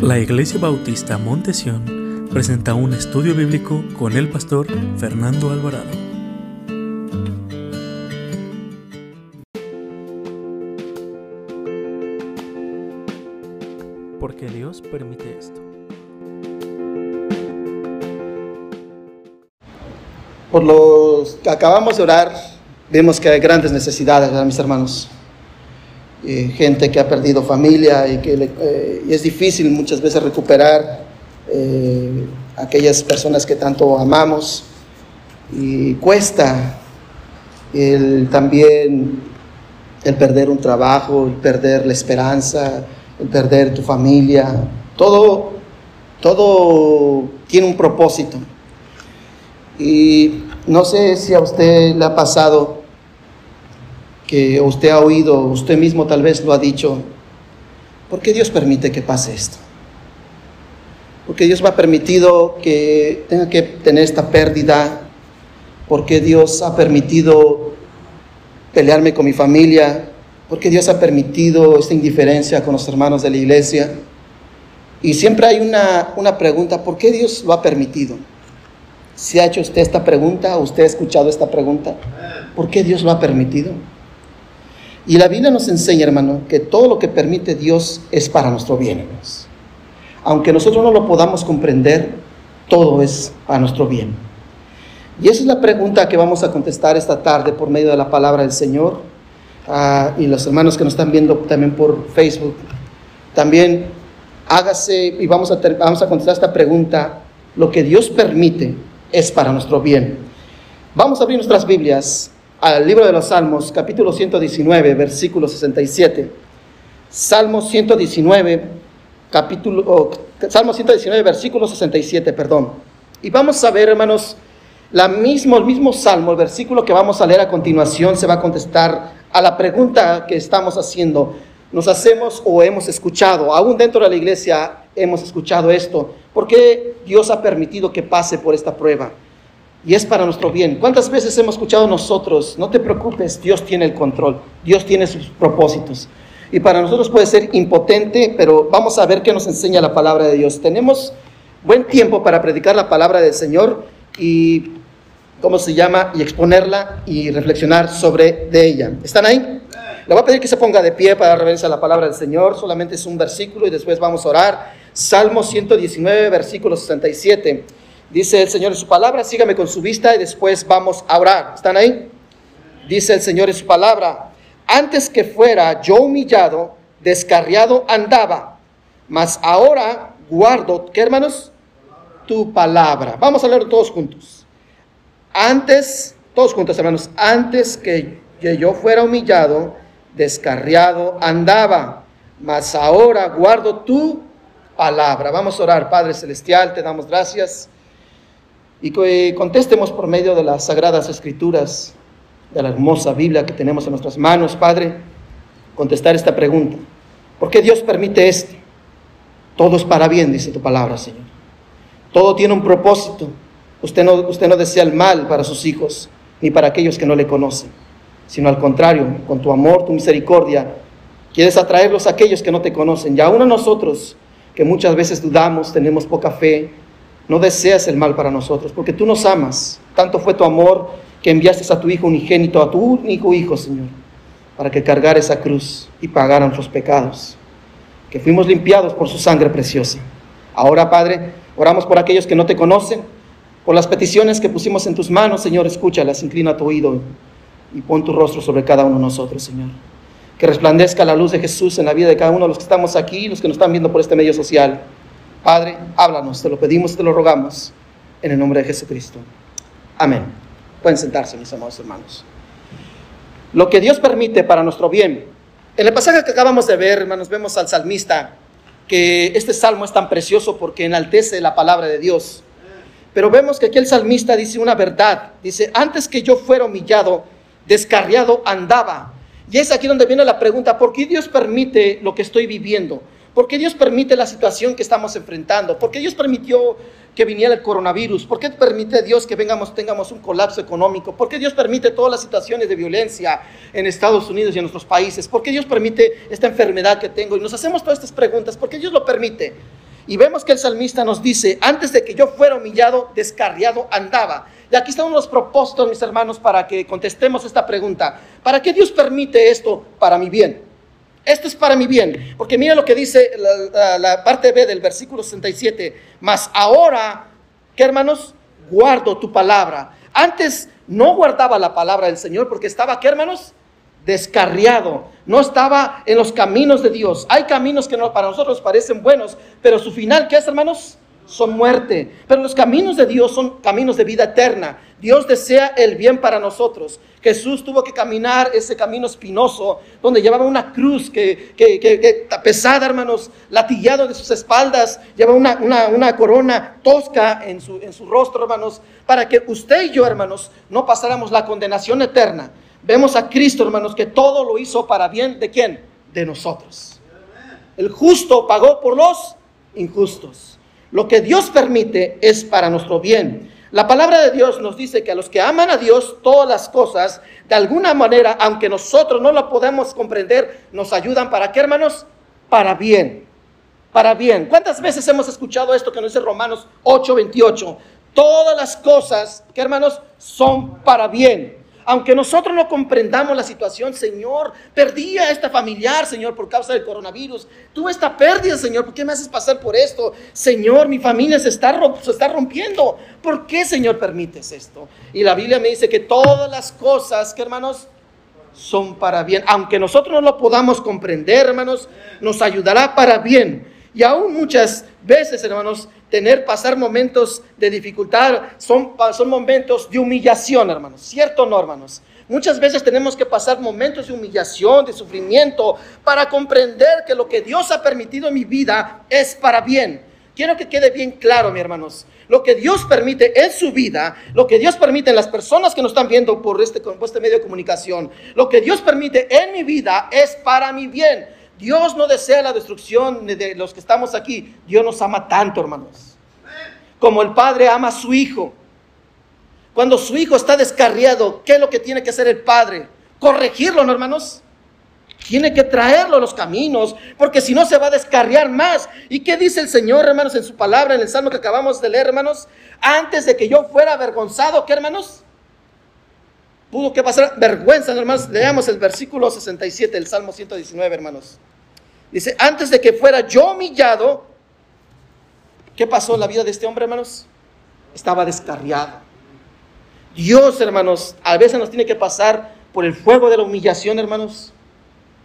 La Iglesia Bautista Montesión presenta un estudio bíblico con el pastor Fernando Alvarado. Porque Dios permite esto. Por los que acabamos de orar, vemos que hay grandes necesidades, ¿verdad, mis hermanos. Eh, gente que ha perdido familia y que le- eh, y es difícil muchas veces recuperar eh, aquellas personas que tanto amamos y cuesta también el perder un trabajo, el perder la esperanza, el perder tu familia, todo, todo tiene un propósito. Y no sé si a usted le ha pasado que usted ha oído, usted mismo tal vez lo ha dicho, ¿por qué Dios permite que pase esto? Porque Dios me ha permitido que tenga que tener esta pérdida, porque Dios ha permitido pelearme con mi familia, porque Dios ha permitido esta indiferencia con los hermanos de la iglesia. Y siempre hay una, una pregunta, ¿por qué Dios lo ha permitido? Si ha hecho usted esta pregunta, usted ha escuchado esta pregunta, ¿por qué Dios lo ha permitido? Y la Biblia nos enseña, hermano, que todo lo que permite Dios es para nuestro bien. Aunque nosotros no lo podamos comprender, todo es para nuestro bien. Y esa es la pregunta que vamos a contestar esta tarde por medio de la palabra del Señor. Ah, y los hermanos que nos están viendo también por Facebook, también hágase y vamos a, vamos a contestar esta pregunta. Lo que Dios permite es para nuestro bien. Vamos a abrir nuestras Biblias al libro de los Salmos, capítulo 119, versículo 67. Salmo 119, capítulo, oh, Salmo 119, versículo 67, perdón. Y vamos a ver, hermanos, la mismo, el mismo salmo, el versículo que vamos a leer a continuación, se va a contestar a la pregunta que estamos haciendo. Nos hacemos o hemos escuchado, aún dentro de la iglesia hemos escuchado esto. ¿Por qué Dios ha permitido que pase por esta prueba? Y es para nuestro bien. ¿Cuántas veces hemos escuchado nosotros? No te preocupes, Dios tiene el control, Dios tiene sus propósitos. Y para nosotros puede ser impotente, pero vamos a ver qué nos enseña la palabra de Dios. Tenemos buen tiempo para predicar la palabra del Señor y, ¿cómo se llama? Y exponerla y reflexionar sobre de ella. ¿Están ahí? Le voy a pedir que se ponga de pie para dar reverencia a la palabra del Señor. Solamente es un versículo y después vamos a orar. Salmo 119, versículo 67. Dice el Señor en su palabra, sígame con su vista y después vamos a orar. ¿Están ahí? Dice el Señor en su palabra, antes que fuera yo humillado, descarriado andaba, mas ahora guardo, ¿qué hermanos? Tu palabra. Vamos a leerlo todos juntos. Antes, todos juntos hermanos, antes que que yo fuera humillado, descarriado andaba, mas ahora guardo tu palabra. Vamos a orar, Padre Celestial, te damos gracias y contestemos por medio de las sagradas escrituras, de la hermosa Biblia que tenemos en nuestras manos, Padre, contestar esta pregunta. ¿Por qué Dios permite esto? Todo es para bien, dice tu palabra, Señor. Todo tiene un propósito. Usted no, usted no desea el mal para sus hijos, ni para aquellos que no le conocen, sino al contrario, con tu amor, tu misericordia, quieres atraerlos a aquellos que no te conocen. Y aún a nosotros, que muchas veces dudamos, tenemos poca fe, no deseas el mal para nosotros, porque tú nos amas. Tanto fue tu amor que enviaste a tu Hijo unigénito, a tu único Hijo, Señor, para que cargara esa cruz y pagara nuestros pecados, que fuimos limpiados por su sangre preciosa. Ahora, Padre, oramos por aquellos que no te conocen, por las peticiones que pusimos en tus manos, Señor, escúchalas, inclina tu oído y pon tu rostro sobre cada uno de nosotros, Señor. Que resplandezca la luz de Jesús en la vida de cada uno de los que estamos aquí y los que nos están viendo por este medio social. Padre, háblanos, te lo pedimos, te lo rogamos, en el nombre de Jesucristo. Amén. Pueden sentarse, mis amados hermanos. Lo que Dios permite para nuestro bien. En el pasaje que acabamos de ver, hermanos, vemos al salmista que este salmo es tan precioso porque enaltece la palabra de Dios. Pero vemos que aquí el salmista dice una verdad. Dice, antes que yo fuera humillado, descarriado andaba. Y es aquí donde viene la pregunta, ¿por qué Dios permite lo que estoy viviendo? ¿Por qué Dios permite la situación que estamos enfrentando? ¿Por qué Dios permitió que viniera el coronavirus? ¿Por qué permite Dios que tengamos un colapso económico? ¿Por qué Dios permite todas las situaciones de violencia en Estados Unidos y en nuestros países? ¿Por qué Dios permite esta enfermedad que tengo? Y nos hacemos todas estas preguntas. ¿Por qué Dios lo permite? Y vemos que el salmista nos dice, antes de que yo fuera humillado, descarriado andaba. Y aquí están los propósitos, mis hermanos, para que contestemos esta pregunta. ¿Para qué Dios permite esto para mi bien? Esto es para mi bien. Porque mira lo que dice la, parte B del versículo 67. Mas ahora, ¿qué hermanos? Guardo tu palabra. Antes no guardaba la palabra del Señor porque estaba, ¿qué hermanos? descarriado, no estaba en los caminos de Dios. Hay caminos que para nosotros parecen buenos, pero su final, ¿qué es, hermanos? Son muerte. Pero los caminos de Dios son caminos de vida eterna. Dios desea el bien para nosotros. Jesús tuvo que caminar ese camino espinoso, donde llevaba una cruz que, que, pesada, hermanos, latillado de sus espaldas, llevaba una, una, una corona tosca en su, en su rostro, hermanos, para que usted y yo, hermanos, no pasáramos la condenación eterna, Vemos a Cristo, hermanos, que todo lo hizo para bien de quién? De nosotros. El justo pagó por los injustos. Lo que Dios permite es para nuestro bien. La palabra de Dios nos dice que a los que aman a Dios, todas las cosas, de alguna manera, aunque nosotros no lo podemos comprender, nos ayudan para qué, hermanos? Para bien. Para bien. ¿Cuántas veces hemos escuchado esto que nos dice Romanos 8:28? Todas las cosas, ¿qué hermanos? Son para bien aunque nosotros no comprendamos la situación, Señor, perdí a esta familiar, Señor, por causa del coronavirus. Tuve esta pérdida, Señor, ¿por qué me haces pasar por esto? Señor, mi familia se está, rompiendo. ¿Por qué, Señor, permites esto? Y la Biblia me dice que todas las cosas, que hermanos, son para bien. Aunque nosotros no lo podamos comprender, hermanos, nos ayudará para bien. Y aún muchas veces, hermanos, tener, pasar momentos de dificultad son, son momentos de humillación, hermanos. ¿Cierto o no, hermanos? Muchas veces tenemos que pasar momentos de humillación, de sufrimiento, para comprender que lo que Dios ha permitido en mi vida es para bien. Quiero que quede bien claro, mis hermanos. Lo que Dios permite en su vida, lo que Dios permite en las personas que nos están viendo por este, por este medio de comunicación, lo que Dios permite en mi vida es para mi bien. Dios no desea la destrucción de los que estamos aquí. Dios nos ama tanto, hermanos. Como el Padre ama a su Hijo. Cuando su Hijo está descarriado, ¿qué es lo que tiene que hacer el Padre? Corregirlo, ¿no, hermanos? Tiene que traerlo a los caminos, porque si no se va a descarriar más. ¿Y qué dice el Señor, hermanos, en su palabra, en el salmo que acabamos de leer, hermanos? Antes de que yo fuera avergonzado, ¿qué, hermanos? Pudo que pasar vergüenza, hermanos. Leamos el versículo 67 del Salmo 119, hermanos. Dice, antes de que fuera yo humillado, ¿qué pasó en la vida de este hombre, hermanos? Estaba descarriado. Dios, hermanos, a veces nos tiene que pasar por el fuego de la humillación, hermanos,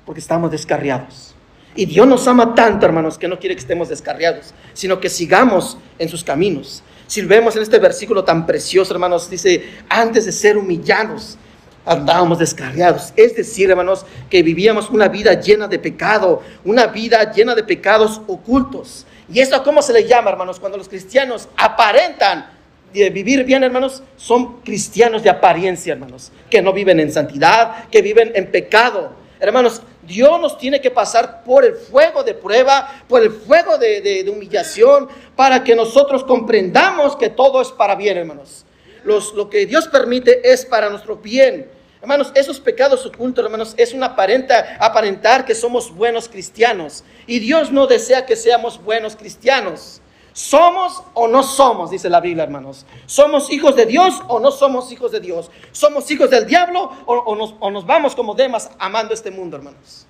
porque estamos descarriados. Y Dios nos ama tanto, hermanos, que no quiere que estemos descarriados, sino que sigamos en sus caminos. Si vemos en este versículo tan precioso, hermanos, dice, antes de ser humillados, andábamos descarriados. Es decir, hermanos, que vivíamos una vida llena de pecado, una vida llena de pecados ocultos. ¿Y esto cómo se le llama, hermanos? Cuando los cristianos aparentan de vivir bien, hermanos, son cristianos de apariencia, hermanos, que no viven en santidad, que viven en pecado. Hermanos, Dios nos tiene que pasar por el fuego de prueba, por el fuego de, humillación, para que nosotros comprendamos que todo es para bien, hermanos. Los, lo que Dios permite es para nuestro bien. Hermanos, esos pecados ocultos, hermanos, es un aparenta, aparentar que somos buenos cristianos. Y Dios no desea que seamos buenos cristianos. ¿Somos o no somos? Dice la Biblia, hermanos. ¿Somos hijos de Dios o no somos hijos de Dios? ¿Somos hijos del diablo o, nos, o nos vamos como demás amando este mundo, hermanos?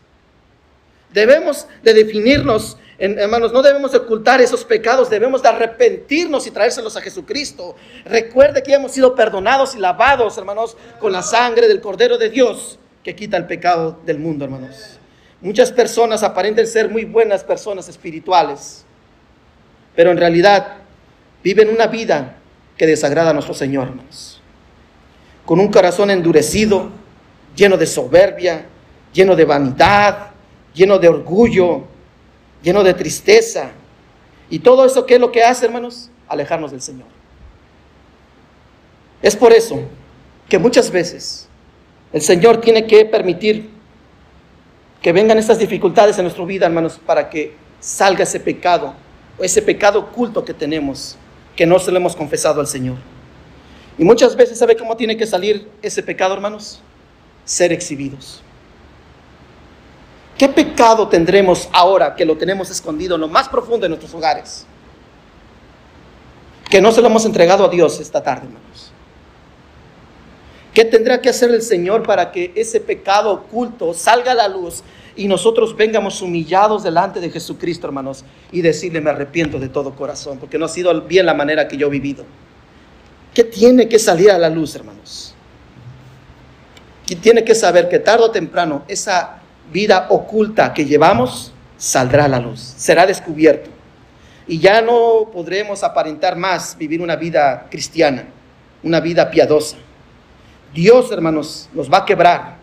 Debemos de definirnos hermanos, no debemos ocultar esos pecados, debemos de arrepentirnos y traérselos a Jesucristo. Recuerde que hemos sido perdonados y lavados, hermanos, con la sangre del Cordero de Dios que quita el pecado del mundo, hermanos. Muchas personas aparentan ser muy buenas personas espirituales, pero en realidad viven una vida que desagrada a nuestro Señor, hermanos. Con un corazón endurecido, lleno de soberbia, lleno de vanidad, lleno de orgullo, lleno de tristeza. Y todo eso, ¿qué es lo que hace, hermanos? Alejarnos del Señor. Es por eso que muchas veces el Señor tiene que permitir que vengan estas dificultades en nuestra vida, hermanos, para que salga ese pecado, ese pecado oculto que tenemos, que no se lo hemos confesado al Señor. Y muchas veces, ¿sabe cómo tiene que salir ese pecado, hermanos? Ser exhibidos ¿Qué pecado tendremos ahora que lo tenemos escondido en lo más profundo de nuestros hogares? Que no se lo hemos entregado a Dios esta tarde, hermanos. ¿Qué tendrá que hacer el Señor para que ese pecado oculto salga a la luz y nosotros vengamos humillados delante de Jesucristo, hermanos, y decirle, me arrepiento de todo corazón, porque no ha sido bien la manera que yo he vivido? ¿Qué tiene que salir a la luz, hermanos? Y tiene que saber que tarde o temprano esa vida oculta que llevamos saldrá a la luz, será descubierto. Y ya no podremos aparentar más vivir una vida cristiana, una vida piadosa. Dios, hermanos, nos va a quebrar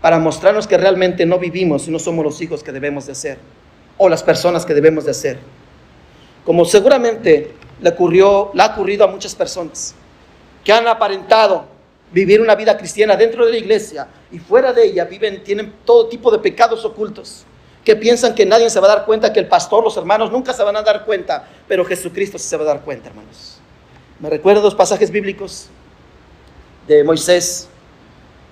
para mostrarnos que realmente no vivimos y no somos los hijos que debemos de ser o las personas que debemos de ser. Como seguramente le, ocurrió, le ha ocurrido a muchas personas que han aparentado vivir una vida cristiana dentro de la iglesia y fuera de ella viven, tienen todo tipo de pecados ocultos, que piensan que nadie se va a dar cuenta, que el pastor, los hermanos nunca se van a dar cuenta, pero Jesucristo sí se va a dar cuenta, hermanos. Me recuerdo dos pasajes bíblicos de Moisés,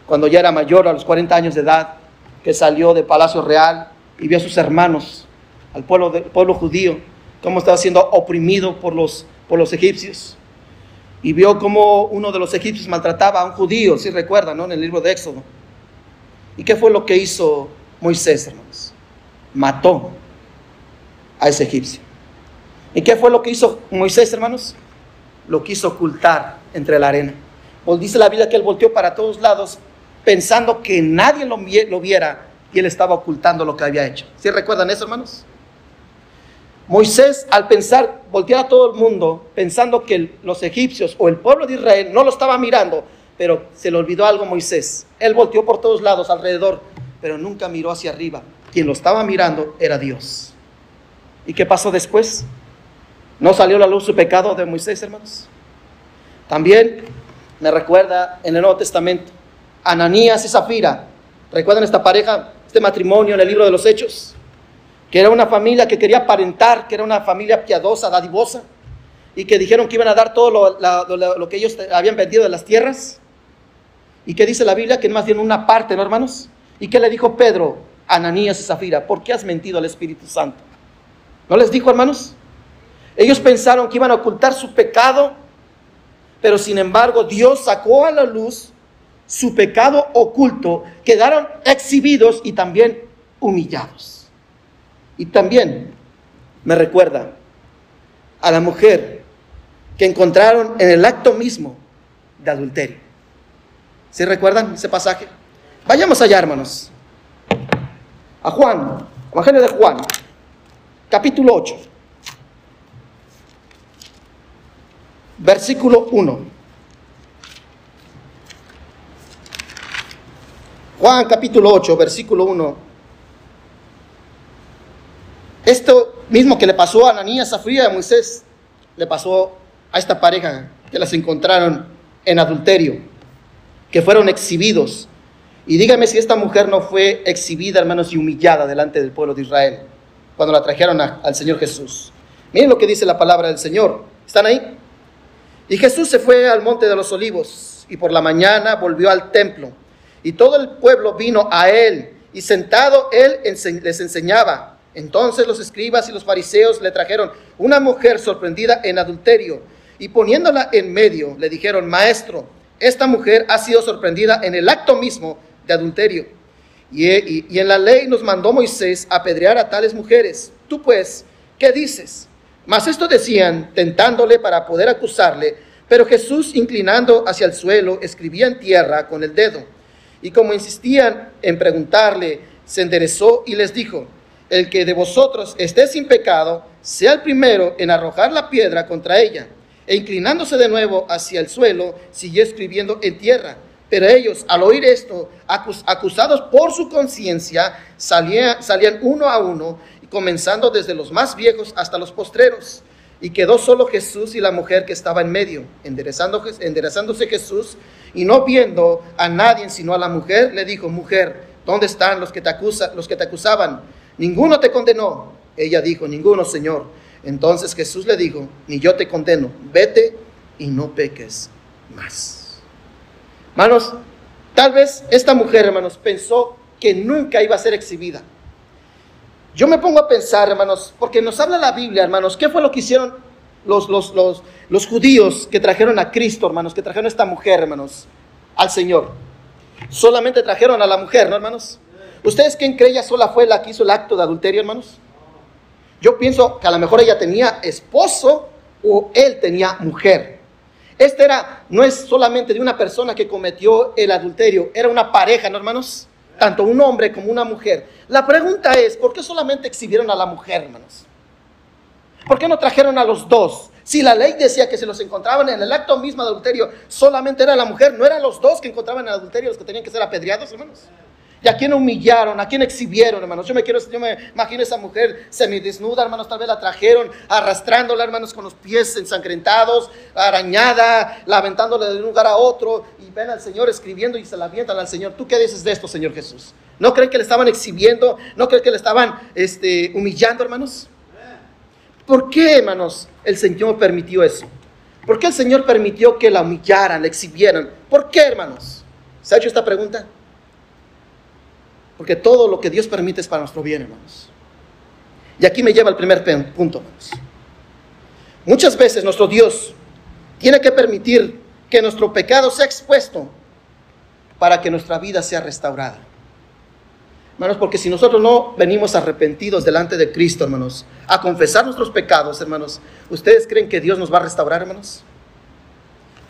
cuando ya era mayor, a los 40 años de edad, que salió de Palacio Real y vio a sus hermanos, al pueblo, pueblo judío, cómo estaba siendo oprimido por los, por los egipcios y vio cómo uno de los egipcios maltrataba a un judío, si recuerdan, ¿no? En el libro de Éxodo. ¿Y qué fue lo que hizo Moisés, hermanos? Mató a ese egipcio. ¿Y qué fue lo que hizo Moisés, hermanos? Lo quiso ocultar entre la arena. Dice la Biblia que él volteó para todos lados pensando que nadie lo, viera y él estaba ocultando lo que había hecho. ¿Sí recuerdan eso, hermanos? Moisés, al pensar, voltear a todo el mundo, pensando que los egipcios o el pueblo de Israel no lo estaba mirando, pero se le olvidó algo Moisés. Él volteó por todos lados alrededor, pero nunca miró hacia arriba. Quien lo estaba mirando era Dios. ¿Y qué pasó después? ¿No salió a la luz su pecado de Moisés, hermanos? También me recuerda en el Nuevo Testamento, Ananías y Zafira. ¿Recuerdan esta pareja, este matrimonio en el libro de los Hechos? que era una familia que quería aparentar, que era una familia piadosa, dadivosa, y que dijeron que iban a dar todo lo, que ellos habían vendido de las tierras. ¿Y qué dice la Biblia? Que más bien una parte, ¿no, hermanos? ¿Y qué le dijo Pedro a Ananías y Zafira? ¿Por qué has mentido al Espíritu Santo? ¿No les dijo, hermanos? Ellos pensaron que iban a ocultar su pecado, pero sin embargo Dios sacó a la luz su pecado oculto, quedaron exhibidos y también humillados. Y también me recuerda a la mujer que encontraron en el acto mismo de adulterio. ¿Sí recuerdan ese pasaje? Vayamos allá, hermanos. A Juan, Evangelio de Juan, capítulo 8, versículo 1. Juan capítulo 8, versículo 1 esto mismo que le pasó a Ananías, a Fría, a Moisés, le pasó a esta pareja que las encontraron en adulterio, que fueron exhibidos. Y dígame si esta mujer no fue exhibida, hermanos, y humillada delante del pueblo de Israel cuando la trajeron al Señor Jesús. Miren lo que dice la palabra del Señor. ¿Están ahí? Y Jesús se fue al monte de los olivos y por la mañana volvió al templo. Y todo el pueblo vino a él y sentado él les enseñaba. Entonces los escribas y los fariseos le trajeron una mujer sorprendida en adulterio y poniéndola en medio le dijeron, maestro, esta mujer ha sido sorprendida en el acto mismo de adulterio. Y, en la ley nos mandó Moisés apedrear a tales mujeres. Tú pues, ¿qué dices? Mas esto decían, tentándole para poder acusarle, pero Jesús, inclinando hacia el suelo, escribía en tierra con el dedo. Y como insistían en preguntarle, se enderezó y les dijo, el que de vosotros esté sin pecado, sea el primero en arrojar la piedra contra ella. E inclinándose de nuevo hacia el suelo, siguió escribiendo en tierra. Pero ellos, al oír esto, acusados por su conciencia, salían, uno a uno, comenzando desde los más viejos hasta los postreros. Y quedó solo Jesús y la mujer que estaba en medio. Enderezándose Jesús y no viendo a nadie sino a la mujer, le dijo, mujer, ¿dónde están los que te, acusa, los que te acusaban? ninguno te condenó. Ella dijo, ninguno, Señor. Entonces Jesús le dijo, ni yo te condeno, vete y no peques más. Hermanos, tal vez esta mujer, hermanos, pensó que nunca iba a ser exhibida, Yo me pongo a pensar, hermanos, porque nos habla la Biblia, hermanos, ¿qué fue lo que hicieron los, los, los, los judíos que trajeron a Cristo, hermanos, que trajeron a esta mujer, hermanos, al Señor? Solamente trajeron a la mujer, ¿no, hermanos? ¿Ustedes creen que ella sola fue la que hizo el acto de adulterio, hermanos? Yo pienso que a lo mejor ella tenía esposo o él tenía mujer. Este era, no es solamente de una persona que cometió el adulterio, era una pareja, ¿no, hermanos? Tanto un hombre como una mujer. La pregunta es, ¿por qué solamente exhibieron a la mujer, hermanos? ¿Por qué no trajeron a los dos? Si la ley decía que se los encontraban en el acto mismo de adulterio, solamente era la mujer, ¿no eran los dos que encontraban en adulterio los que tenían que ser apedreados, hermanos? ¿Y a quién humillaron? ¿A quién exhibieron, hermanos? Yo me, quiero, yo me imagino esa mujer semidesnuda, hermanos, tal vez la trajeron arrastrándola, hermanos, con los pies ensangrentados, arañada, la de un lugar a otro, y ven al Señor escribiendo y se la avientan al Señor. ¿Tú qué dices de esto, Señor Jesús? ¿No creen que le estaban exhibiendo? ¿No creen que le estaban este, humillando, hermanos? ¿Por qué, hermanos, el Señor permitió eso? ¿Por qué el Señor permitió que la humillaran, la exhibieran? ¿Por qué, hermanos? ¿Se ha hecho esta pregunta? Porque todo lo que Dios permite es para nuestro bien, hermanos. Y aquí me lleva al primer punto, hermanos. Muchas veces nuestro Dios tiene que permitir que nuestro pecado sea expuesto para que nuestra vida sea restaurada. Hermanos, porque si nosotros no venimos arrepentidos delante de Cristo, hermanos, a confesar nuestros pecados, hermanos, ¿ustedes creen que Dios nos va a restaurar, hermanos?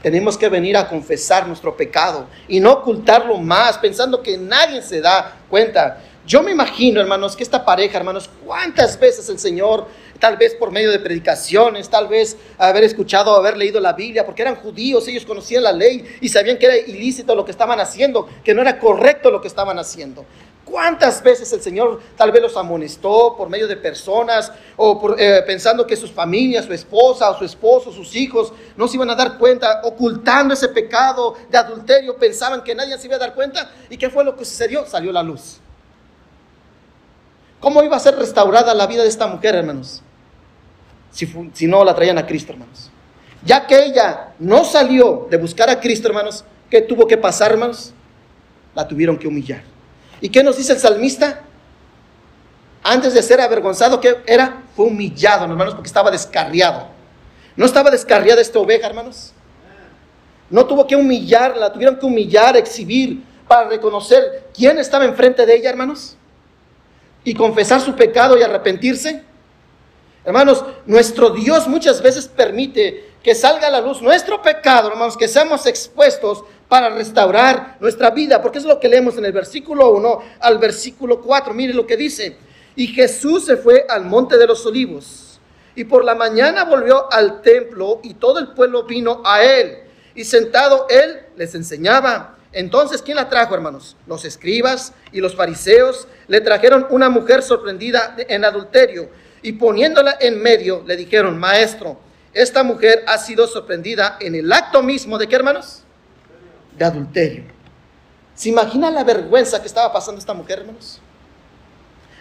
Tenemos que venir a confesar nuestro pecado y no ocultarlo más, pensando que nadie se da cuenta. Yo me imagino, hermanos, que esta pareja, hermanos, cuántas veces el Señor, tal vez por medio de predicaciones, tal vez haber escuchado, haber leído la Biblia, porque eran judíos, ellos conocían la ley y sabían que era ilícito lo que estaban haciendo, que no era correcto lo que estaban haciendo. ¿Cuántas veces el Señor tal vez los amonestó por medio de personas o eh, pensando que sus familias, su esposa o su esposo, sus hijos no se iban a dar cuenta, ocultando ese pecado de adulterio, pensaban que nadie se iba a dar cuenta? ¿Y qué fue lo que sucedió? Salió la luz. ¿Cómo iba a ser restaurada la vida de esta mujer, hermanos? Si, si no la traían a Cristo, hermanos. Ya que ella no salió de buscar a Cristo, hermanos, ¿qué tuvo que pasar, hermanos? La tuvieron que humillar. ¿Y qué nos dice el salmista? Antes de ser avergonzado, ¿qué era? Fue humillado, hermanos, porque estaba descarriado. ¿No estaba descarriada esta oveja, hermanos? No tuvo que humillarla, tuvieron que humillar, exhibir, para reconocer quién estaba enfrente de ella, hermanos. Y confesar su pecado y arrepentirse. Hermanos, nuestro Dios muchas veces permite que salga a la luz nuestro pecado, hermanos, que seamos expuestos para restaurar nuestra vida, porque es lo que leemos en el versículo 1 al versículo 4. Mire lo que dice. Y Jesús se fue al monte de los olivos, y por la mañana volvió al templo, y todo el pueblo vino a él, y sentado él les enseñaba. Entonces, ¿quién la trajo, hermanos? Los escribas y los fariseos le trajeron una mujer sorprendida en adulterio, y poniéndola en medio, le dijeron, maestro, esta mujer ha sido sorprendida en el acto mismo de qué, hermanos? De adulterio. ¿Se imagina la vergüenza que estaba pasando esta mujer, hermanos?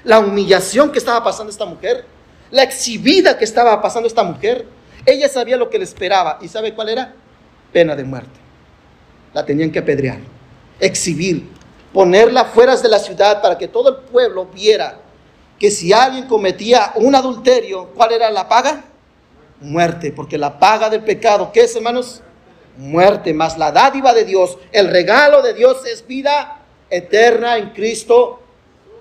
La humillación que estaba pasando esta mujer, la exhibida que estaba pasando esta mujer. Ella sabía lo que le esperaba y ¿sabe cuál era? Pena de muerte. La tenían que apedrear, exhibir, ponerla fuera de la ciudad para que todo el pueblo viera que si alguien cometía un adulterio, ¿cuál era la paga? Muerte, porque la paga del pecado, ¿qué es, hermanos? Muerte, más la dádiva de Dios, el regalo de Dios es vida eterna en Cristo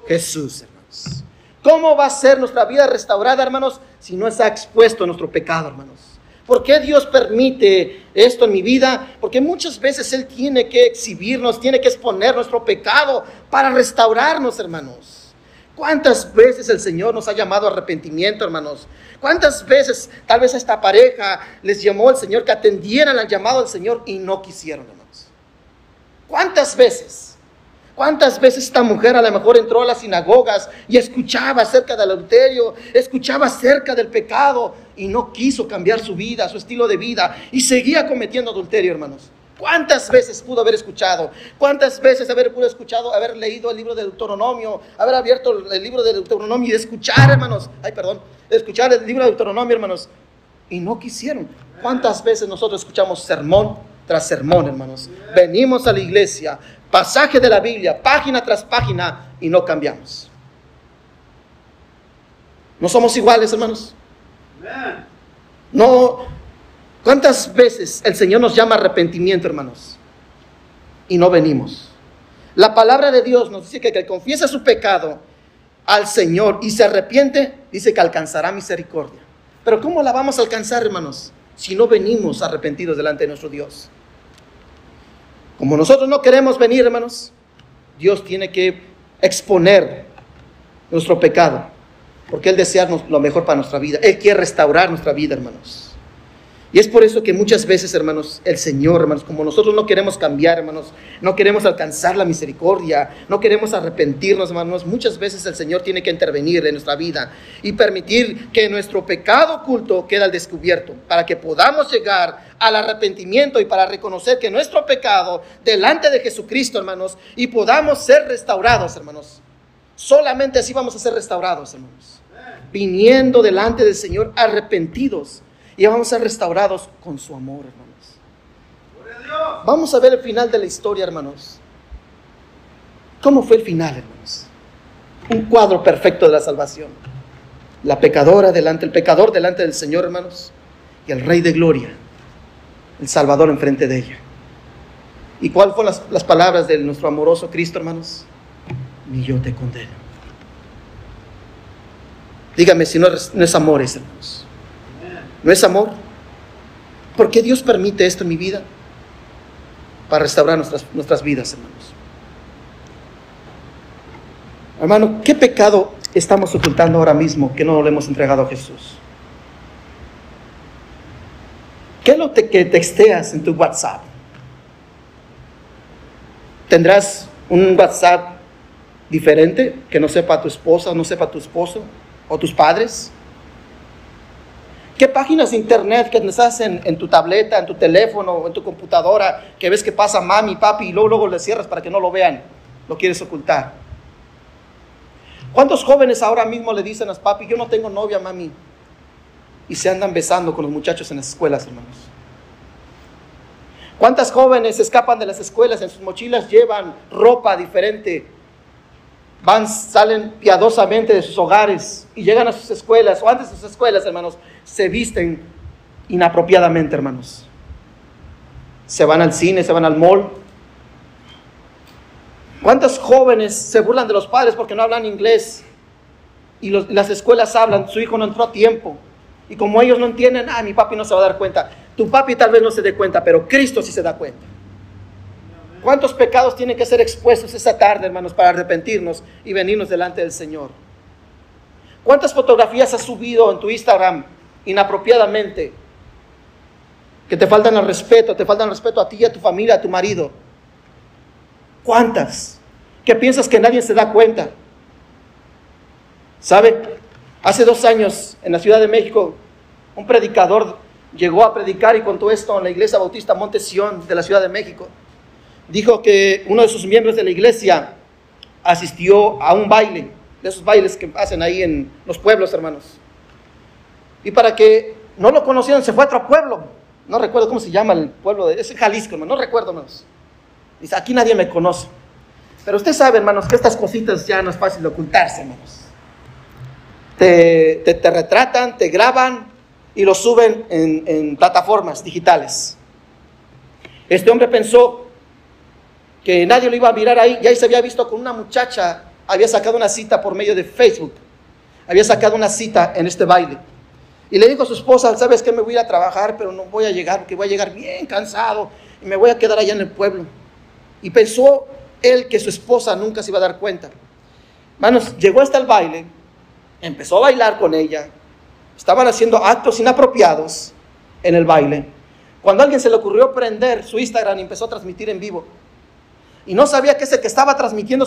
Jesús, hermanos. ¿Cómo va a ser nuestra vida restaurada, hermanos, si no está expuesto nuestro pecado, hermanos? ¿Por qué Dios permite esto en mi vida? Porque muchas veces Él tiene que exhibirnos, tiene que exponer nuestro pecado para restaurarnos, hermanos. ¿Cuántas veces el Señor nos ha llamado a arrepentimiento, hermanos? ¿Cuántas veces tal vez a esta pareja les llamó el Señor que atendieran al llamado del Señor y no quisieron, hermanos? ¿Cuántas veces? ¿Cuántas veces esta mujer a lo mejor entró a las sinagogas y escuchaba acerca del adulterio, escuchaba acerca del pecado y no quiso cambiar su vida, su estilo de vida y seguía cometiendo adulterio, hermanos? ¿Cuántas veces pudo haber escuchado? ¿Cuántas veces haber pudo escuchado, haber leído el libro de Deuteronomio, haber abierto el libro de Deuteronomio y escuchar, hermanos? Ay, perdón, escuchar el libro de Deuteronomio, hermanos. Y no quisieron. ¿Cuántas veces nosotros escuchamos sermón tras sermón, hermanos? Venimos a la iglesia, pasaje de la Biblia, página tras página, y no cambiamos. No somos iguales, hermanos. No. ¿Cuántas veces el Señor nos llama arrepentimiento, hermanos? Y no venimos. La palabra de Dios nos dice que el que confiesa su pecado al Señor y se arrepiente, dice que alcanzará misericordia. Pero ¿cómo la vamos a alcanzar, hermanos? Si no venimos arrepentidos delante de nuestro Dios. Como nosotros no queremos venir, hermanos, Dios tiene que exponer nuestro pecado, porque Él desea lo mejor para nuestra vida. Él quiere restaurar nuestra vida, hermanos. Y es por eso que muchas veces, hermanos, el Señor, hermanos, como nosotros no queremos cambiar, hermanos, no queremos alcanzar la misericordia, no queremos arrepentirnos, hermanos, muchas veces el Señor tiene que intervenir en nuestra vida y permitir que nuestro pecado oculto quede al descubierto, para que podamos llegar al arrepentimiento y para reconocer que nuestro pecado delante de Jesucristo, hermanos, y podamos ser restaurados, hermanos. Solamente así vamos a ser restaurados, hermanos. Viniendo delante del Señor arrepentidos y vamos a ser restaurados con su amor, hermanos. Vamos a ver el final de la historia, hermanos. ¿Cómo fue el final, hermanos? Un cuadro perfecto de la salvación. La pecadora delante, el pecador delante del Señor, hermanos, y el Rey de Gloria, el Salvador enfrente de ella. ¿Y cuáles fueron las, las palabras de nuestro amoroso Cristo, hermanos? Ni yo te condeno. Dígame si no es, no es amor, hermanos. ¿No es amor? ¿Por qué Dios permite esto en mi vida? Para restaurar nuestras, nuestras vidas, hermanos. Hermano, ¿qué pecado estamos ocultando ahora mismo que no lo hemos entregado a Jesús? ¿Qué es lo que texteas en tu WhatsApp? ¿Tendrás un WhatsApp diferente que no sepa tu esposa, no sepa tu esposo o tus padres? ¿Qué páginas de internet que estás en, en, tu tableta, en tu teléfono en tu computadora que ves que pasa mami, papi y luego, luego le cierras para que no lo vean? Lo quieres ocultar. ¿Cuántos jóvenes ahora mismo le dicen a papi, yo no tengo novia, mami? Y se andan besando con los muchachos en las escuelas, hermanos. ¿Cuántas jóvenes escapan de las escuelas? En sus mochilas llevan ropa diferente van, salen piadosamente de sus hogares y llegan a sus escuelas, o antes de sus escuelas, hermanos, se visten inapropiadamente, hermanos. Se van al cine, se van al mall. ¿Cuántos jóvenes se burlan de los padres porque no hablan inglés? Y las escuelas hablan, su hijo no entró a tiempo. Y como ellos no entienden, ah, mi papi no se va a dar cuenta. Tu papi tal vez no se dé cuenta, pero Cristo sí se da cuenta. ¿Cuántos pecados tienen que ser expuestos esa tarde, hermanos, para arrepentirnos y venirnos delante del Señor? ¿Cuántas fotografías has subido en tu Instagram inapropiadamente? Que te faltan el respeto, te faltan el respeto a ti, a tu familia, a tu marido. ¿Cuántas? ¿Qué piensas que nadie se da cuenta? ¿Sabe? Hace dos años en la Ciudad de México, un predicador llegó a predicar y contó esto en la iglesia bautista Monte Sión de la Ciudad de México dijo que uno de sus miembros de la iglesia asistió a un baile, de esos bailes que hacen ahí en los pueblos, hermanos. Y para que no lo conocieran, se fue a otro pueblo. No recuerdo cómo se llama el pueblo, de, es Jalisco, hermano, no recuerdo, hermanos. Dice, aquí nadie me conoce. Pero usted sabe, hermanos, que estas cositas ya no es fácil de ocultarse, hermanos. Te, te, retratan, te graban y lo suben en, en plataformas digitales. Este hombre pensó que nadie lo iba a mirar ahí, y ahí se había visto con una muchacha, había sacado una cita por medio de Facebook, había sacado una cita en este baile. Y le dijo a su esposa, ¿sabes qué? Me voy a a trabajar, pero no voy a llegar, porque voy a llegar bien cansado y me voy a quedar allá en el pueblo. Y pensó él que su esposa nunca se iba a dar cuenta. Manos, llegó hasta el baile, empezó a bailar con ella, estaban haciendo actos inapropiados en el baile. Cuando a alguien se le ocurrió prender su Instagram y empezó a transmitir en vivo, y no sabía que ese que estaba transmitiendo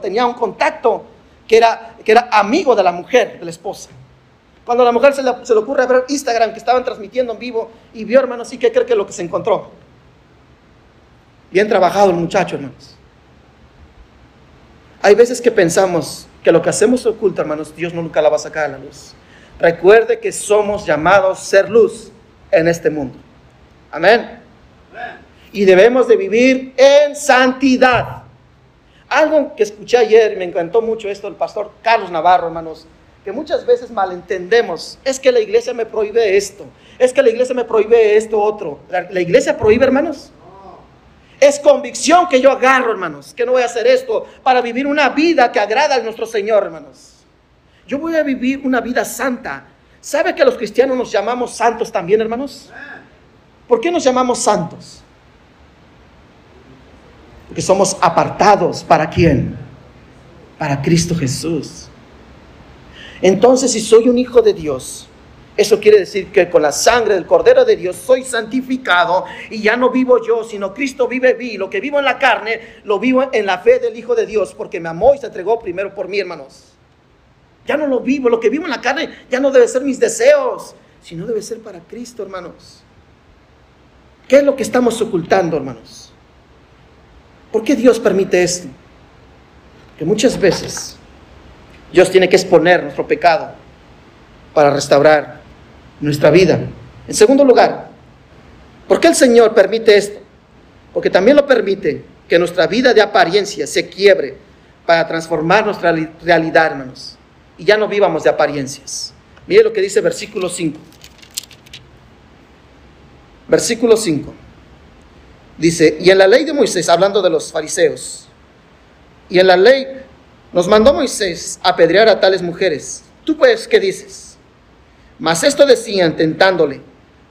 tenía un contacto que era, que era amigo de la mujer, de la esposa. Cuando a la mujer se le, se le ocurre ver Instagram que estaban transmitiendo en vivo y vio, hermanos, sí que cree que lo que se encontró. Bien trabajado el muchacho, hermanos. Hay veces que pensamos que lo que hacemos oculto, hermanos, Dios nunca la va a sacar a la luz. Recuerde que somos llamados ser luz en este mundo. Amén y debemos de vivir en santidad. Algo que escuché ayer, y me encantó mucho esto, el pastor Carlos Navarro, hermanos, que muchas veces malentendemos. Es que la iglesia me prohíbe esto. Es que la iglesia me prohíbe esto otro. ¿La, la iglesia prohíbe, hermanos? Es convicción que yo agarro, hermanos, que no voy a hacer esto para vivir una vida que agrada a nuestro Señor, hermanos. Yo voy a vivir una vida santa. ¿Sabe que los cristianos nos llamamos santos también, hermanos? ¿Por qué nos llamamos santos? Porque somos apartados. ¿Para quién? Para Cristo Jesús. Entonces, si soy un hijo de Dios, eso quiere decir que con la sangre del Cordero de Dios soy santificado y ya no vivo yo, sino Cristo vive mí. Lo que vivo en la carne, lo vivo en la fe del Hijo de Dios, porque me amó y se entregó primero por mí, hermanos. Ya no lo vivo, lo que vivo en la carne ya no debe ser mis deseos, sino debe ser para Cristo, hermanos. ¿Qué es lo que estamos ocultando, hermanos? ¿Por qué Dios permite esto? Que muchas veces Dios tiene que exponer nuestro pecado para restaurar nuestra vida. En segundo lugar, ¿por qué el Señor permite esto? Porque también lo permite que nuestra vida de apariencia se quiebre para transformar nuestra realidad, hermanos y ya no vivamos de apariencias. Mire lo que dice versículo 5. Versículo 5. Dice, y en la ley de Moisés, hablando de los fariseos, y en la ley nos mandó Moisés apedrear a tales mujeres. ¿Tú pues qué dices? Mas esto decían tentándole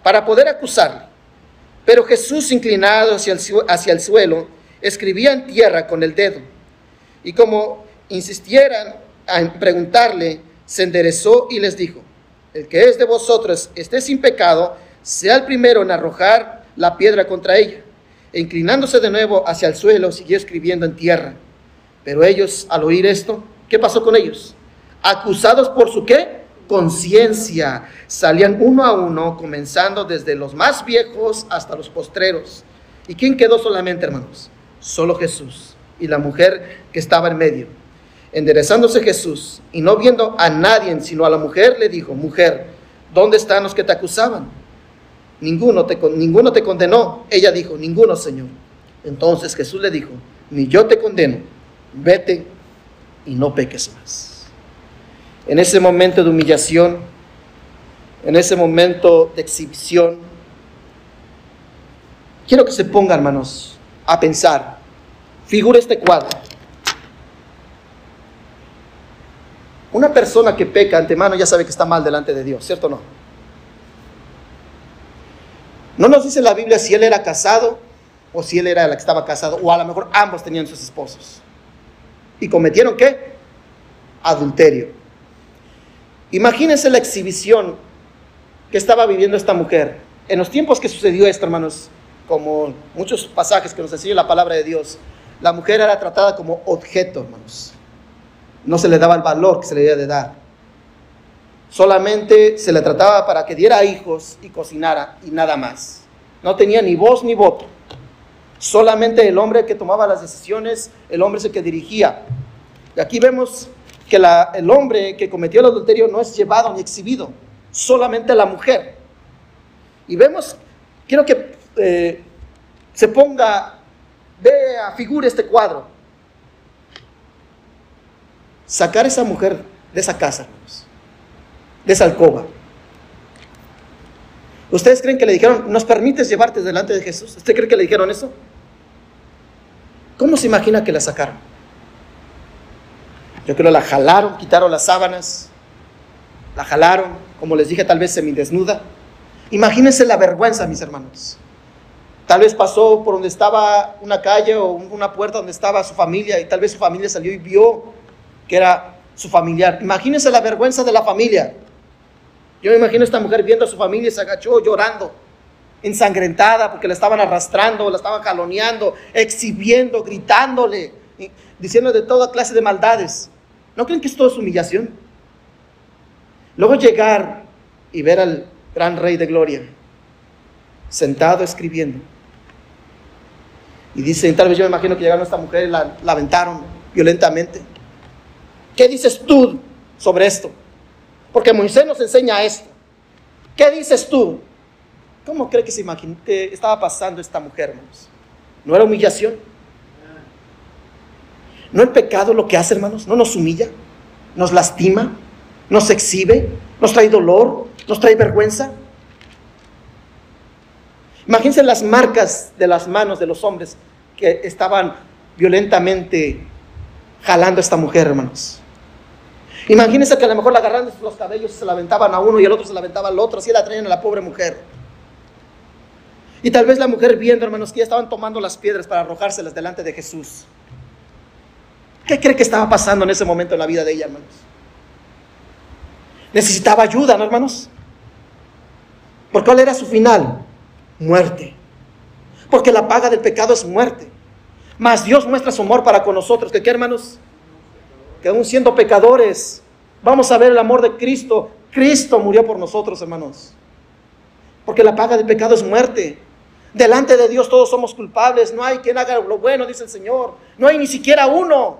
para poder acusarle. Pero Jesús, inclinado hacia el, hacia el suelo, escribía en tierra con el dedo. Y como insistieran a preguntarle, se enderezó y les dijo, el que es de vosotros esté sin pecado, sea el primero en arrojar la piedra contra ella. E inclinándose de nuevo hacia el suelo, siguió escribiendo en tierra. Pero ellos, al oír esto, ¿qué pasó con ellos? Acusados por su qué? Conciencia. Salían uno a uno, comenzando desde los más viejos hasta los postreros. ¿Y quién quedó solamente, hermanos? Solo Jesús y la mujer que estaba en medio Enderezándose Jesús y no viendo a nadie sino a la mujer, le dijo, mujer, ¿dónde están los que te acusaban? Ninguno te, ninguno te condenó. Ella dijo, ninguno, Señor. Entonces Jesús le dijo, ni yo te condeno, vete y no peques más. En ese momento de humillación, en ese momento de exhibición, quiero que se ponga, hermanos, a pensar. Figura este cuadro. Una persona que peca antemano ya sabe que está mal delante de Dios, ¿cierto o no? No nos dice la Biblia si él era casado o si él era la que estaba casado, o a lo mejor ambos tenían sus esposos. ¿Y cometieron qué? Adulterio. Imagínense la exhibición que estaba viviendo esta mujer. En los tiempos que sucedió esto, hermanos, como muchos pasajes que nos enseña la palabra de Dios, la mujer era tratada como objeto, hermanos no se le daba el valor que se le debía de dar. Solamente se le trataba para que diera hijos y cocinara y nada más. No tenía ni voz ni voto. Solamente el hombre que tomaba las decisiones, el hombre es el que dirigía. Y aquí vemos que el hombre que cometió el adulterio no es llevado ni exhibido, solamente la mujer. Y vemos, quiero que eh, se ponga, vea, figure este cuadro sacar a esa mujer de esa casa, de esa alcoba. ¿Ustedes creen que le dijeron, nos permites llevarte delante de Jesús? ¿Usted cree que le dijeron eso? ¿Cómo se imagina que la sacaron? Yo creo que la jalaron, quitaron las sábanas, la jalaron, como les dije, tal vez semidesnuda. Imagínense la vergüenza, mis hermanos. Tal vez pasó por donde estaba una calle o una puerta donde estaba su familia y tal vez su familia salió y vio que era su familiar. Imagínense la vergüenza de la familia. Yo me imagino a esta mujer viendo a su familia y se agachó llorando, ensangrentada porque la estaban arrastrando, la estaban jaloneando, exhibiendo, gritándole, diciendo de toda clase de maldades. ¿No creen que esto es humillación? Luego llegar y ver al gran rey de gloria sentado escribiendo. Y dice, tal vez yo me imagino que llegaron a esta mujer y la, la aventaron violentamente. ¿Qué dices tú sobre esto? Porque Moisés nos enseña esto. ¿Qué dices tú? ¿Cómo cree que se imaginó que estaba pasando esta mujer, hermanos? ¿No era humillación? ¿No el pecado lo que hace, hermanos? ¿No nos humilla? ¿Nos lastima? nos exhibe, nos trae dolor, nos trae vergüenza. Imagínense las marcas de las manos de los hombres que estaban violentamente jalando a esta mujer, hermanos. Imagínense que a lo mejor la agarraron de los cabellos y se la aventaban a uno y el otro se la aventaba al otro, así la traían a la pobre mujer. Y tal vez la mujer viendo, hermanos, que ya estaban tomando las piedras para arrojárselas delante de Jesús. ¿Qué cree que estaba pasando en ese momento en la vida de ella, hermanos? Necesitaba ayuda, ¿no, hermanos? ¿Por cuál era su final? Muerte. Porque la paga del pecado es muerte. Mas Dios muestra su amor para con nosotros. ¿Que qué, hermanos? Que aún siendo pecadores, vamos a ver el amor de Cristo. Cristo murió por nosotros, hermanos. Porque la paga del pecado es muerte. Delante de Dios todos somos culpables. No hay quien haga lo bueno, dice el Señor. No hay ni siquiera uno.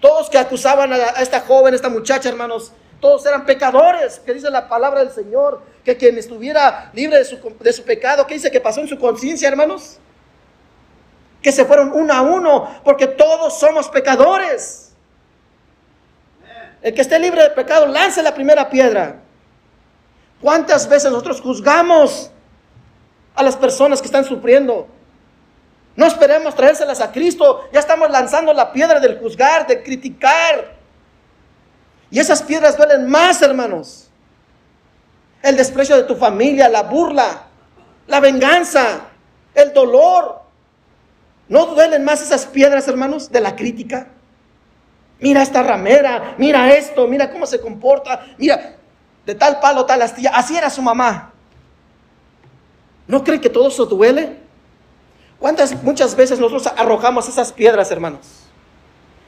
Todos que acusaban a, esta joven, a esta muchacha, hermanos, todos eran pecadores, que dice la palabra del Señor, que quien estuviera libre de su, de su pecado, que dice que pasó en su conciencia, hermanos, que se fueron uno a uno, porque todos somos pecadores. El que esté libre de pecado, lance la primera piedra. ¿Cuántas veces nosotros juzgamos a las personas que están sufriendo? No esperemos traérselas a Cristo. Ya estamos lanzando la piedra del juzgar, de criticar. Y esas piedras duelen más, hermanos. El desprecio de tu familia, la burla, la venganza, el dolor. ¿No duelen más esas piedras, hermanos, de la crítica? Mira esta ramera, mira esto, mira cómo se comporta, mira, de tal palo, tal astilla. Así era su mamá. ¿No cree que todo eso duele? ¿Cuántas, muchas veces nosotros arrojamos esas piedras, hermanos?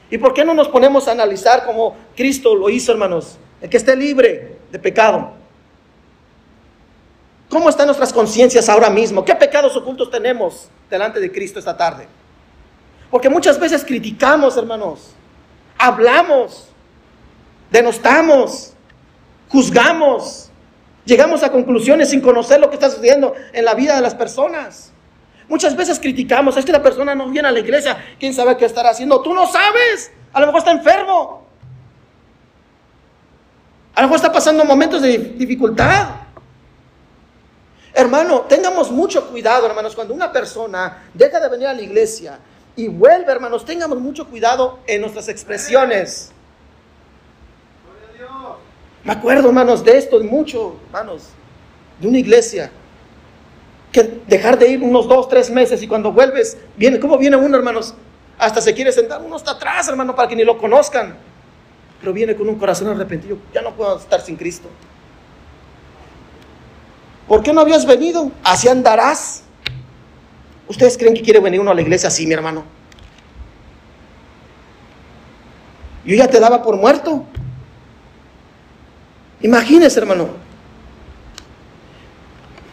¿Y por qué no nos ponemos a analizar como Cristo lo hizo, hermanos? El que esté libre de pecado. ¿Cómo están nuestras conciencias ahora mismo? ¿Qué pecados ocultos tenemos delante de Cristo esta tarde? Porque muchas veces criticamos, hermanos, hablamos, denostamos, juzgamos, llegamos a conclusiones sin conocer lo que está sucediendo en la vida de las personas. Muchas veces criticamos, es que la persona no viene a la iglesia, quién sabe qué estará haciendo, tú no sabes, a lo mejor está enfermo, a lo mejor está pasando momentos de dificultad. Hermano, tengamos mucho cuidado, hermanos, cuando una persona deja de venir a la iglesia y vuelve, hermanos, tengamos mucho cuidado en nuestras expresiones. Me acuerdo, hermanos, de esto, de mucho, hermanos, de una iglesia que dejar de ir unos dos, tres meses y cuando vuelves, viene, ¿cómo viene uno, hermanos? Hasta se quiere sentar, uno está atrás, hermano, para que ni lo conozcan. Pero viene con un corazón arrepentido, ya no puedo estar sin Cristo. ¿Por qué no habías venido? Así andarás. ¿Ustedes creen que quiere venir uno a la iglesia así, mi hermano? Yo ya te daba por muerto. Imagínese, hermano,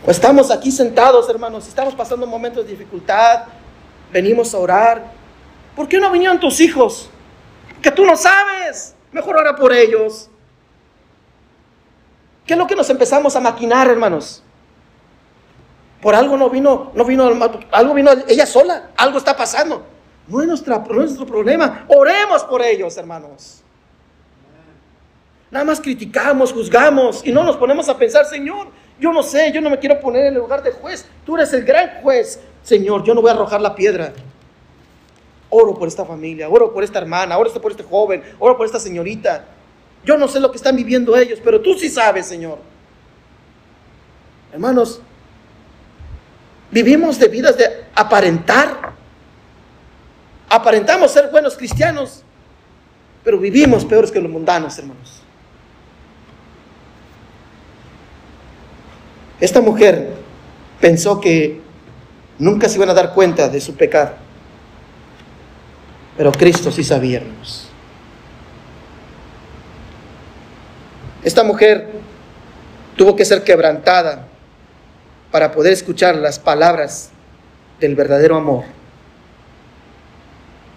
estamos aquí sentados, hermanos, estamos pasando momentos de dificultad, venimos a orar. ¿Por qué no vinieron tus hijos? Que tú no sabes. Mejor ora por ellos. ¿Qué es lo que nos empezamos a maquinar, hermanos? Por algo no vino, no vino, algo vino ella sola, algo está pasando. No es, nuestro problema. Oremos por ellos, hermanos. Nada más criticamos, juzgamos y no nos ponemos a pensar, Señor, yo no sé, yo no me quiero poner en el lugar de juez. Tú eres el gran juez. Señor, yo no voy a arrojar la piedra. Oro por esta familia, oro por esta hermana, oro por este joven, oro por esta señorita. Yo no sé lo que están viviendo ellos, pero tú sí sabes, Señor. Hermanos, vivimos de vidas de aparentar. Aparentamos ser buenos cristianos, pero vivimos peores que los mundanos, hermanos. Esta mujer pensó que nunca se iban a dar cuenta de su pecado. Pero Cristo sí sabía, hermanos. Esta mujer tuvo que ser quebrantada para poder escuchar las palabras del verdadero amor.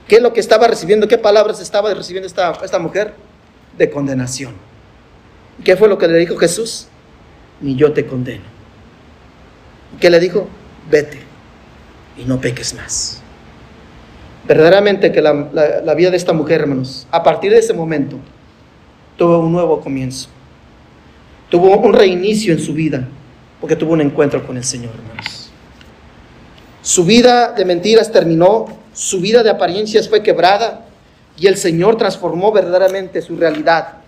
¿Qué es lo que estaba recibiendo? ¿Qué palabras estaba recibiendo esta, mujer? De condenación. ¿Qué fue lo que le dijo Jesús? Ni yo te condeno. ¿Qué le dijo? Vete y no peques más. Verdaderamente que la, vida de esta mujer, hermanos, a partir de ese momento, tuvo un nuevo comienzo. Tuvo un reinicio en su vida, porque tuvo un encuentro con el Señor, hermanos. Su vida de mentiras terminó, su vida de apariencias fue quebrada y el Señor transformó verdaderamente su realidad.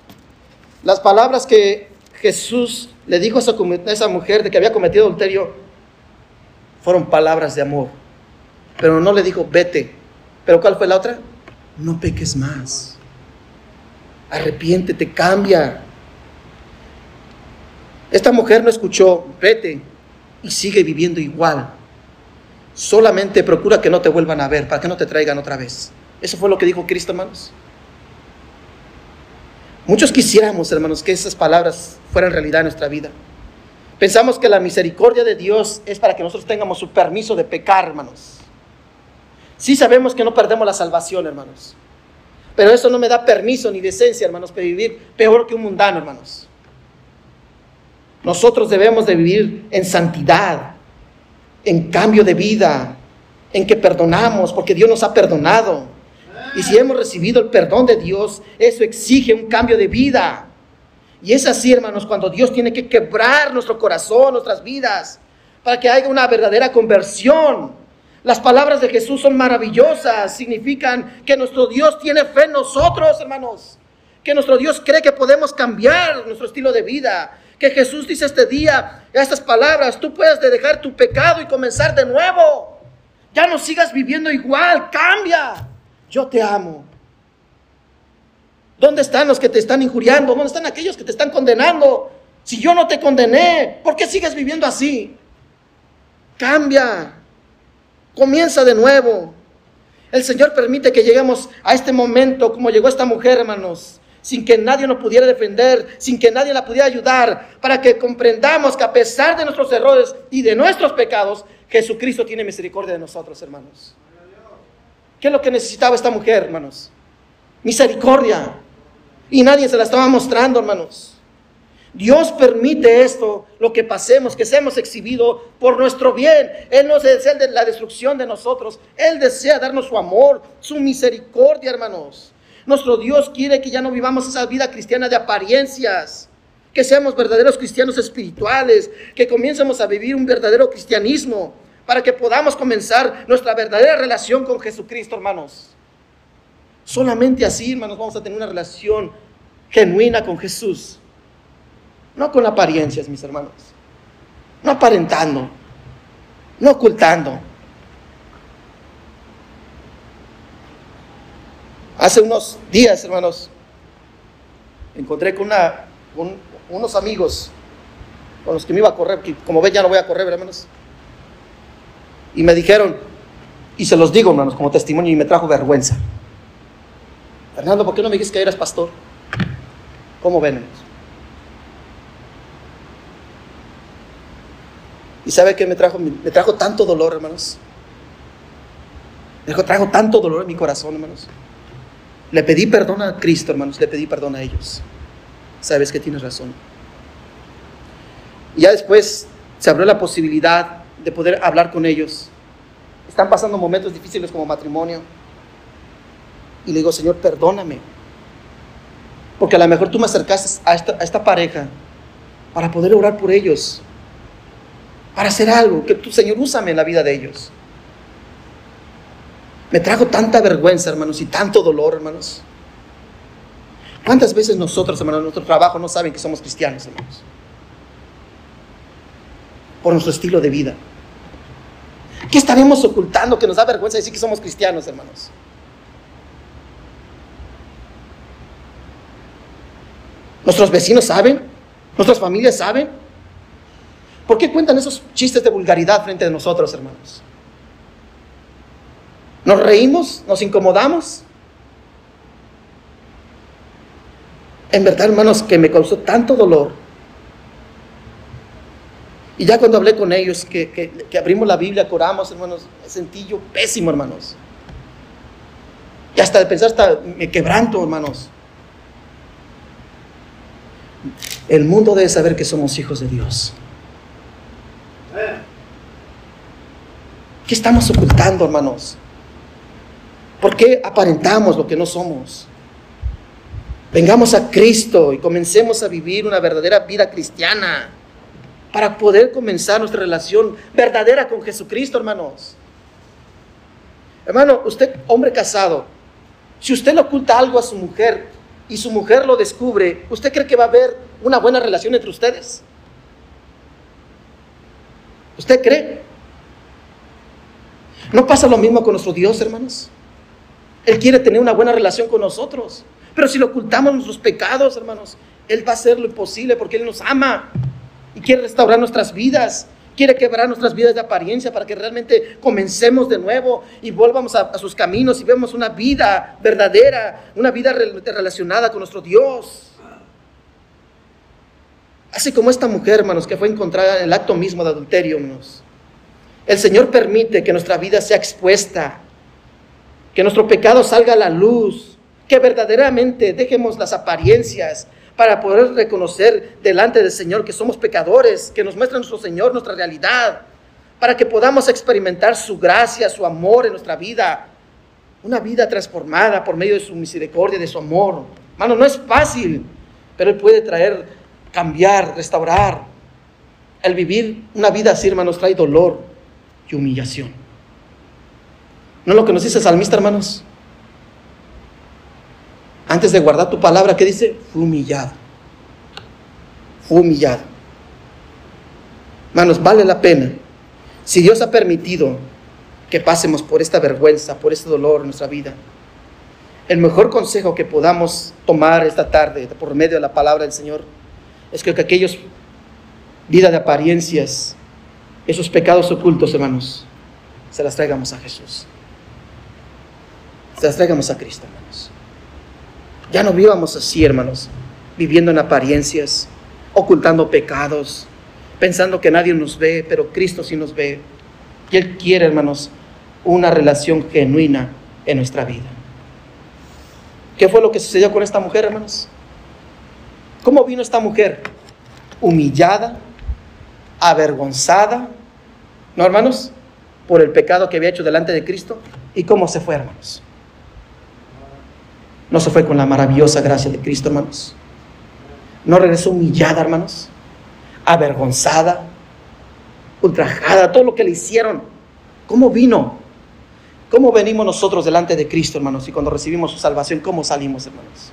Las palabras que Jesús le dijo a esa mujer de que había cometido adulterio fueron palabras de amor. Pero no le dijo, vete. ¿Pero cuál fue la otra? No peques más. Arrepiéntete, cambia. Esta mujer no escuchó, vete y sigue viviendo igual. Solamente procura que no te vuelvan a ver, para que no te traigan otra vez. Eso fue lo que dijo Cristo, hermanos. Muchos quisiéramos, hermanos, que esas palabras fueran realidad en nuestra vida. Pensamos que la misericordia de Dios es para que nosotros tengamos su permiso de pecar, hermanos. Sí sabemos que no perdemos la salvación, hermanos. Pero eso no me da permiso ni decencia, hermanos, para vivir peor que un mundano, hermanos. Nosotros debemos de vivir en santidad, en cambio de vida, en que perdonamos, porque Dios nos ha perdonado. Y si hemos recibido el perdón de Dios, eso exige un cambio de vida. Y es así, hermanos, cuando Dios tiene que quebrar nuestro corazón, nuestras vidas, para que haya una verdadera conversión. Las palabras de Jesús son maravillosas, significan que nuestro Dios tiene fe en nosotros, hermanos. Que nuestro Dios cree que podemos cambiar nuestro estilo de vida. Que Jesús dice este día, estas palabras, tú puedes dejar tu pecado y comenzar de nuevo. Ya no sigas viviendo igual, cambia yo te amo. ¿Dónde están los que te están injuriando? ¿Dónde están aquellos que te están condenando? Si yo no te condené, ¿por qué sigues viviendo así? Cambia. Comienza de nuevo. El Señor permite que lleguemos a este momento como llegó esta mujer, hermanos, sin que nadie nos pudiera defender, sin que nadie la pudiera ayudar, para que comprendamos que a pesar de nuestros errores y de nuestros pecados, Jesucristo tiene misericordia de nosotros, hermanos. ¿Qué es lo que necesitaba esta mujer, hermanos? Misericordia. Y nadie se la estaba mostrando, hermanos. Dios permite esto, lo que pasemos, que seamos exhibidos por nuestro bien. Él no desea la destrucción de nosotros. Él desea darnos su amor, su misericordia, hermanos. Nuestro Dios quiere que ya no vivamos esa vida cristiana de apariencias, que seamos verdaderos cristianos espirituales, que comiencemos a vivir un verdadero cristianismo para que podamos comenzar nuestra verdadera relación con Jesucristo, hermanos. Solamente así, hermanos, vamos a tener una relación genuina con Jesús. No con apariencias, mis hermanos. No aparentando. No ocultando. Hace unos días, hermanos, encontré con, una, unos amigos con los que me iba a correr, que como ven ya no voy a correr, hermanos. Y me dijeron, y se los digo, hermanos, como testimonio, y me trajo vergüenza. Fernando, ¿por qué no me dijiste que eras pastor? ¿Cómo ven, hermanos? ¿Y sabe qué me trajo? Me trajo tanto dolor, hermanos. Me trajo tanto dolor en mi corazón, hermanos. Le pedí perdón a Cristo, hermanos. Le pedí perdón a ellos. Sabes que tienes razón. Y ya después se abrió la posibilidad de poder hablar con ellos. Están pasando momentos difíciles como matrimonio. Y le digo, Señor, perdóname. Porque a lo mejor tú me acercaste a esta, a esta pareja para poder orar por ellos. Para hacer algo. Que tú, Señor, úsame en la vida de ellos. Me trajo tanta vergüenza, hermanos, y tanto dolor, hermanos. ¿Cuántas veces nosotros, hermanos, en nuestro trabajo no saben que somos cristianos, hermanos? Por nuestro estilo de vida. ¿Qué estaremos ocultando que nos da vergüenza decir que somos cristianos, hermanos? ¿Nuestros vecinos saben? ¿Nuestras familias saben? ¿Por qué cuentan esos chistes de vulgaridad frente a nosotros, hermanos? ¿Nos reímos? ¿Nos incomodamos? En verdad, hermanos, que me causó tanto dolor y ya cuando hablé con ellos, que, abrimos la Biblia, que oramos, hermanos, me sentí yo pésimo, hermanos. Y hasta de pensar, hasta me quebranto, hermanos. El mundo debe saber que somos hijos de Dios. ¿Qué estamos ocultando, hermanos? ¿Por qué aparentamos lo que no somos? Vengamos a Cristo y comencemos a vivir una verdadera vida cristiana para poder comenzar nuestra relación verdadera con Jesucristo, hermanos. Hermano, usted, hombre casado, si usted le oculta algo a su mujer y su mujer lo descubre, ¿usted cree que va a haber una buena relación entre ustedes? ¿Usted cree? ¿No pasa lo mismo con nuestro Dios, hermanos? Él quiere tener una buena relación con nosotros. Pero si le ocultamos nuestros pecados, hermanos, Él va a hacer lo imposible porque Él nos ama y quiere restaurar nuestras vidas. Quiere quebrar nuestras vidas de apariencia para que realmente comencemos de nuevo y volvamos a, sus caminos y vemos una vida verdadera, una vida relacionada con nuestro Dios. Así como esta mujer, hermanos, que fue encontrada en el acto mismo de adulterio, hermanos. El Señor permite que nuestra vida sea expuesta, que nuestro pecado salga a la luz, que verdaderamente dejemos las apariencias para poder reconocer delante del Señor que somos pecadores, que nos muestra nuestro Señor nuestra realidad, para que podamos experimentar su gracia, su amor en nuestra vida, una vida transformada por medio de su misericordia, de su amor. Hermano, no es fácil, pero Él puede traer, cambiar, restaurar. El vivir una vida así, hermanos, trae dolor y humillación. ¿No es lo que nos dice el salmista, hermanos? antes de guardar tu palabra, ¿qué dice? Fue humillado. Fue humillado. Hermanos, vale la pena. Si Dios ha permitido que pasemos por esta vergüenza, por este dolor en nuestra vida, el mejor consejo que podamos tomar esta tarde por medio de la palabra del Señor es que, que aquellos vida de apariencias, esos pecados ocultos, hermanos, se las traigamos a Jesús. Traigamos a Cristo, hermanos. Ya no vivamos así, hermanos, viviendo en apariencias, ocultando pecados, pensando que nadie nos ve, pero Cristo sí nos ve. Y Él quiere, hermanos, una relación genuina en nuestra vida. ¿Qué fue lo que sucedió con esta mujer, hermanos? ¿Cómo vino esta mujer? Humillada, avergonzada, ¿no, hermanos? Por el pecado que había hecho delante de Cristo. ¿Y cómo se fue, hermanos? No se fue con la maravillosa gracia de Cristo, hermanos. No regresó humillada, hermanos. Avergonzada, ultrajada, todo lo que le hicieron. ¿Cómo vino? ¿Cómo venimos nosotros delante de Cristo, hermanos? Y cuando recibimos su salvación, ¿cómo salimos, hermanos?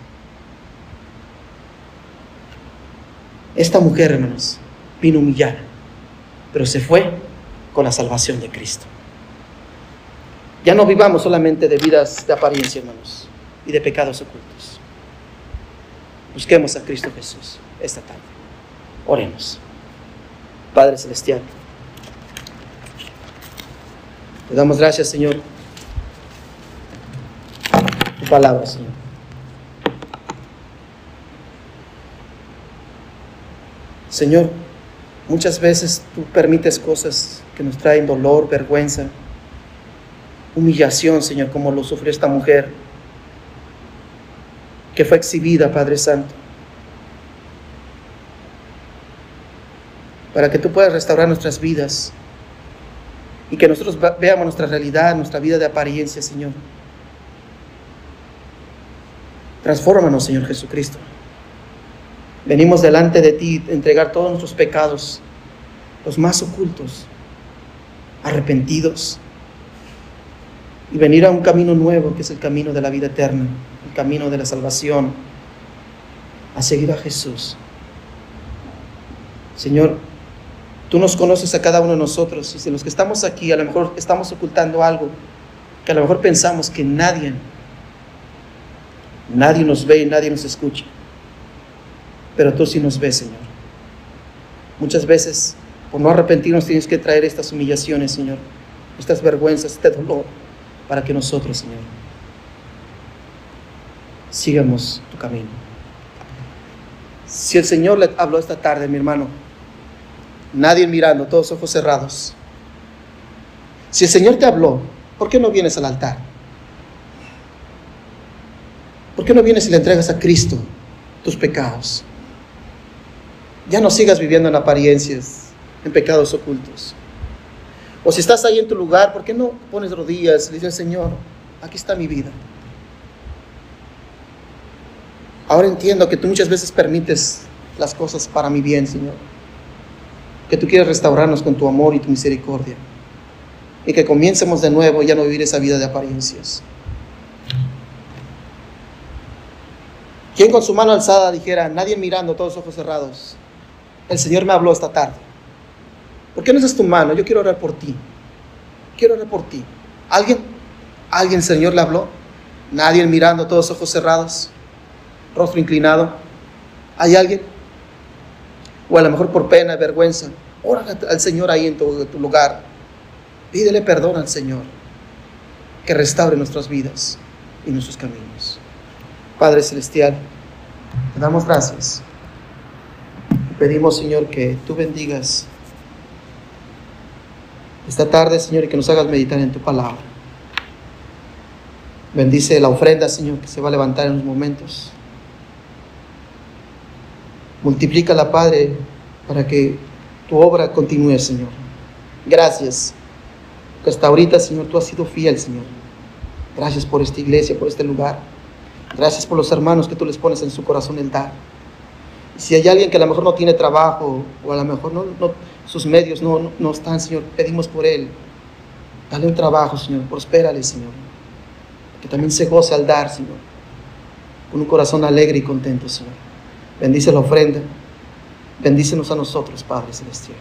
Esta mujer, hermanos, vino humillada, pero se fue con la salvación de Cristo. Ya no vivamos solamente de vidas de apariencia, hermanos y de pecados ocultos. Busquemos a Cristo Jesús esta tarde. Oremos. Padre Celestial, te damos gracias, Señor, tu palabra, Señor. Señor, muchas veces tú permites cosas que nos traen dolor, vergüenza, humillación, Señor, como lo sufrió esta mujer que fue exhibida, Padre Santo. Para que tú puedas restaurar nuestras vidas y que nosotros veamos nuestra realidad, nuestra vida de apariencia, Señor. Transfórmanos, Señor Jesucristo. Venimos delante de ti a entregar todos nuestros pecados, los más ocultos, arrepentidos, y venir a un camino nuevo que es el camino de la vida eterna el camino de la salvación, a seguir a Jesús. Señor, tú nos conoces a cada uno de nosotros y si los que estamos aquí a lo mejor estamos ocultando algo que a lo mejor pensamos que nadie, nadie nos ve y nadie nos escucha, pero tú sí nos ves, Señor. Muchas veces, por no arrepentirnos, tienes que traer estas humillaciones, Señor, estas vergüenzas, este dolor, para que nosotros, Señor, sigamos tu camino. Si el Señor le habló esta tarde, mi hermano, nadie mirando, todos ojos cerrados. Si el Señor te habló, ¿por qué no vienes al altar? ¿Por qué no vienes y le entregas a Cristo tus pecados? Ya no sigas viviendo en apariencias, en pecados ocultos. O si estás ahí en tu lugar, ¿por qué no pones rodillas y le dices, Señor, aquí está mi vida? Ahora entiendo que tú muchas veces permites las cosas para mi bien, Señor. Que tú quieres restaurarnos con tu amor y tu misericordia. Y que comiencemos de nuevo ya no vivir esa vida de apariencias. ¿Quién con su mano alzada dijera, nadie mirando, todos ojos cerrados? El Señor me habló esta tarde. ¿Por qué no es tu mano? Yo quiero orar por ti. Quiero orar por ti. ¿Alguien? ¿Alguien, Señor, le habló? Nadie mirando, todos ojos cerrados, rostro inclinado. ¿Hay alguien? O a lo mejor por pena, vergüenza. Ora al Señor ahí en tu, lugar. Pídele perdón al Señor. Que restaure nuestras vidas y nuestros caminos. Padre Celestial, te damos gracias. Pedimos, Señor, que tú bendigas esta tarde, Señor, y que nos hagas meditar en tu palabra. Bendice la ofrenda, Señor, que se va a levantar en unos momentos. Multiplícala, Padre, para que tu obra continúe, Señor. Gracias. Que hasta ahorita, Señor, tú has sido fiel, Señor. Gracias por esta iglesia, por este lugar. Gracias por los hermanos que tú les pones en su corazón el dar. Si hay alguien que a lo mejor no tiene trabajo o a lo mejor no, sus medios no, no, están, Señor, pedimos por él. Dale un trabajo, Señor. Prospérale, Señor. Que también se goce al dar, Señor. Con un corazón alegre y contento, Señor. Bendice la ofrenda. Bendícenos a nosotros, Padre Celestial.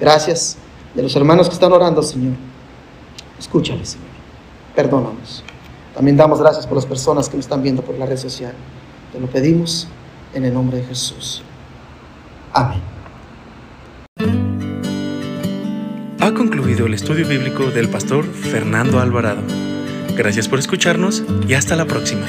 Gracias de los hermanos que están orando, Señor. Escúchale, Señor. Perdónanos. También damos gracias por las personas que nos están viendo por la red social. Te lo pedimos en el nombre de Jesús. Amén. Ha concluido el estudio bíblico del pastor Fernando Alvarado. Gracias por escucharnos y hasta la próxima.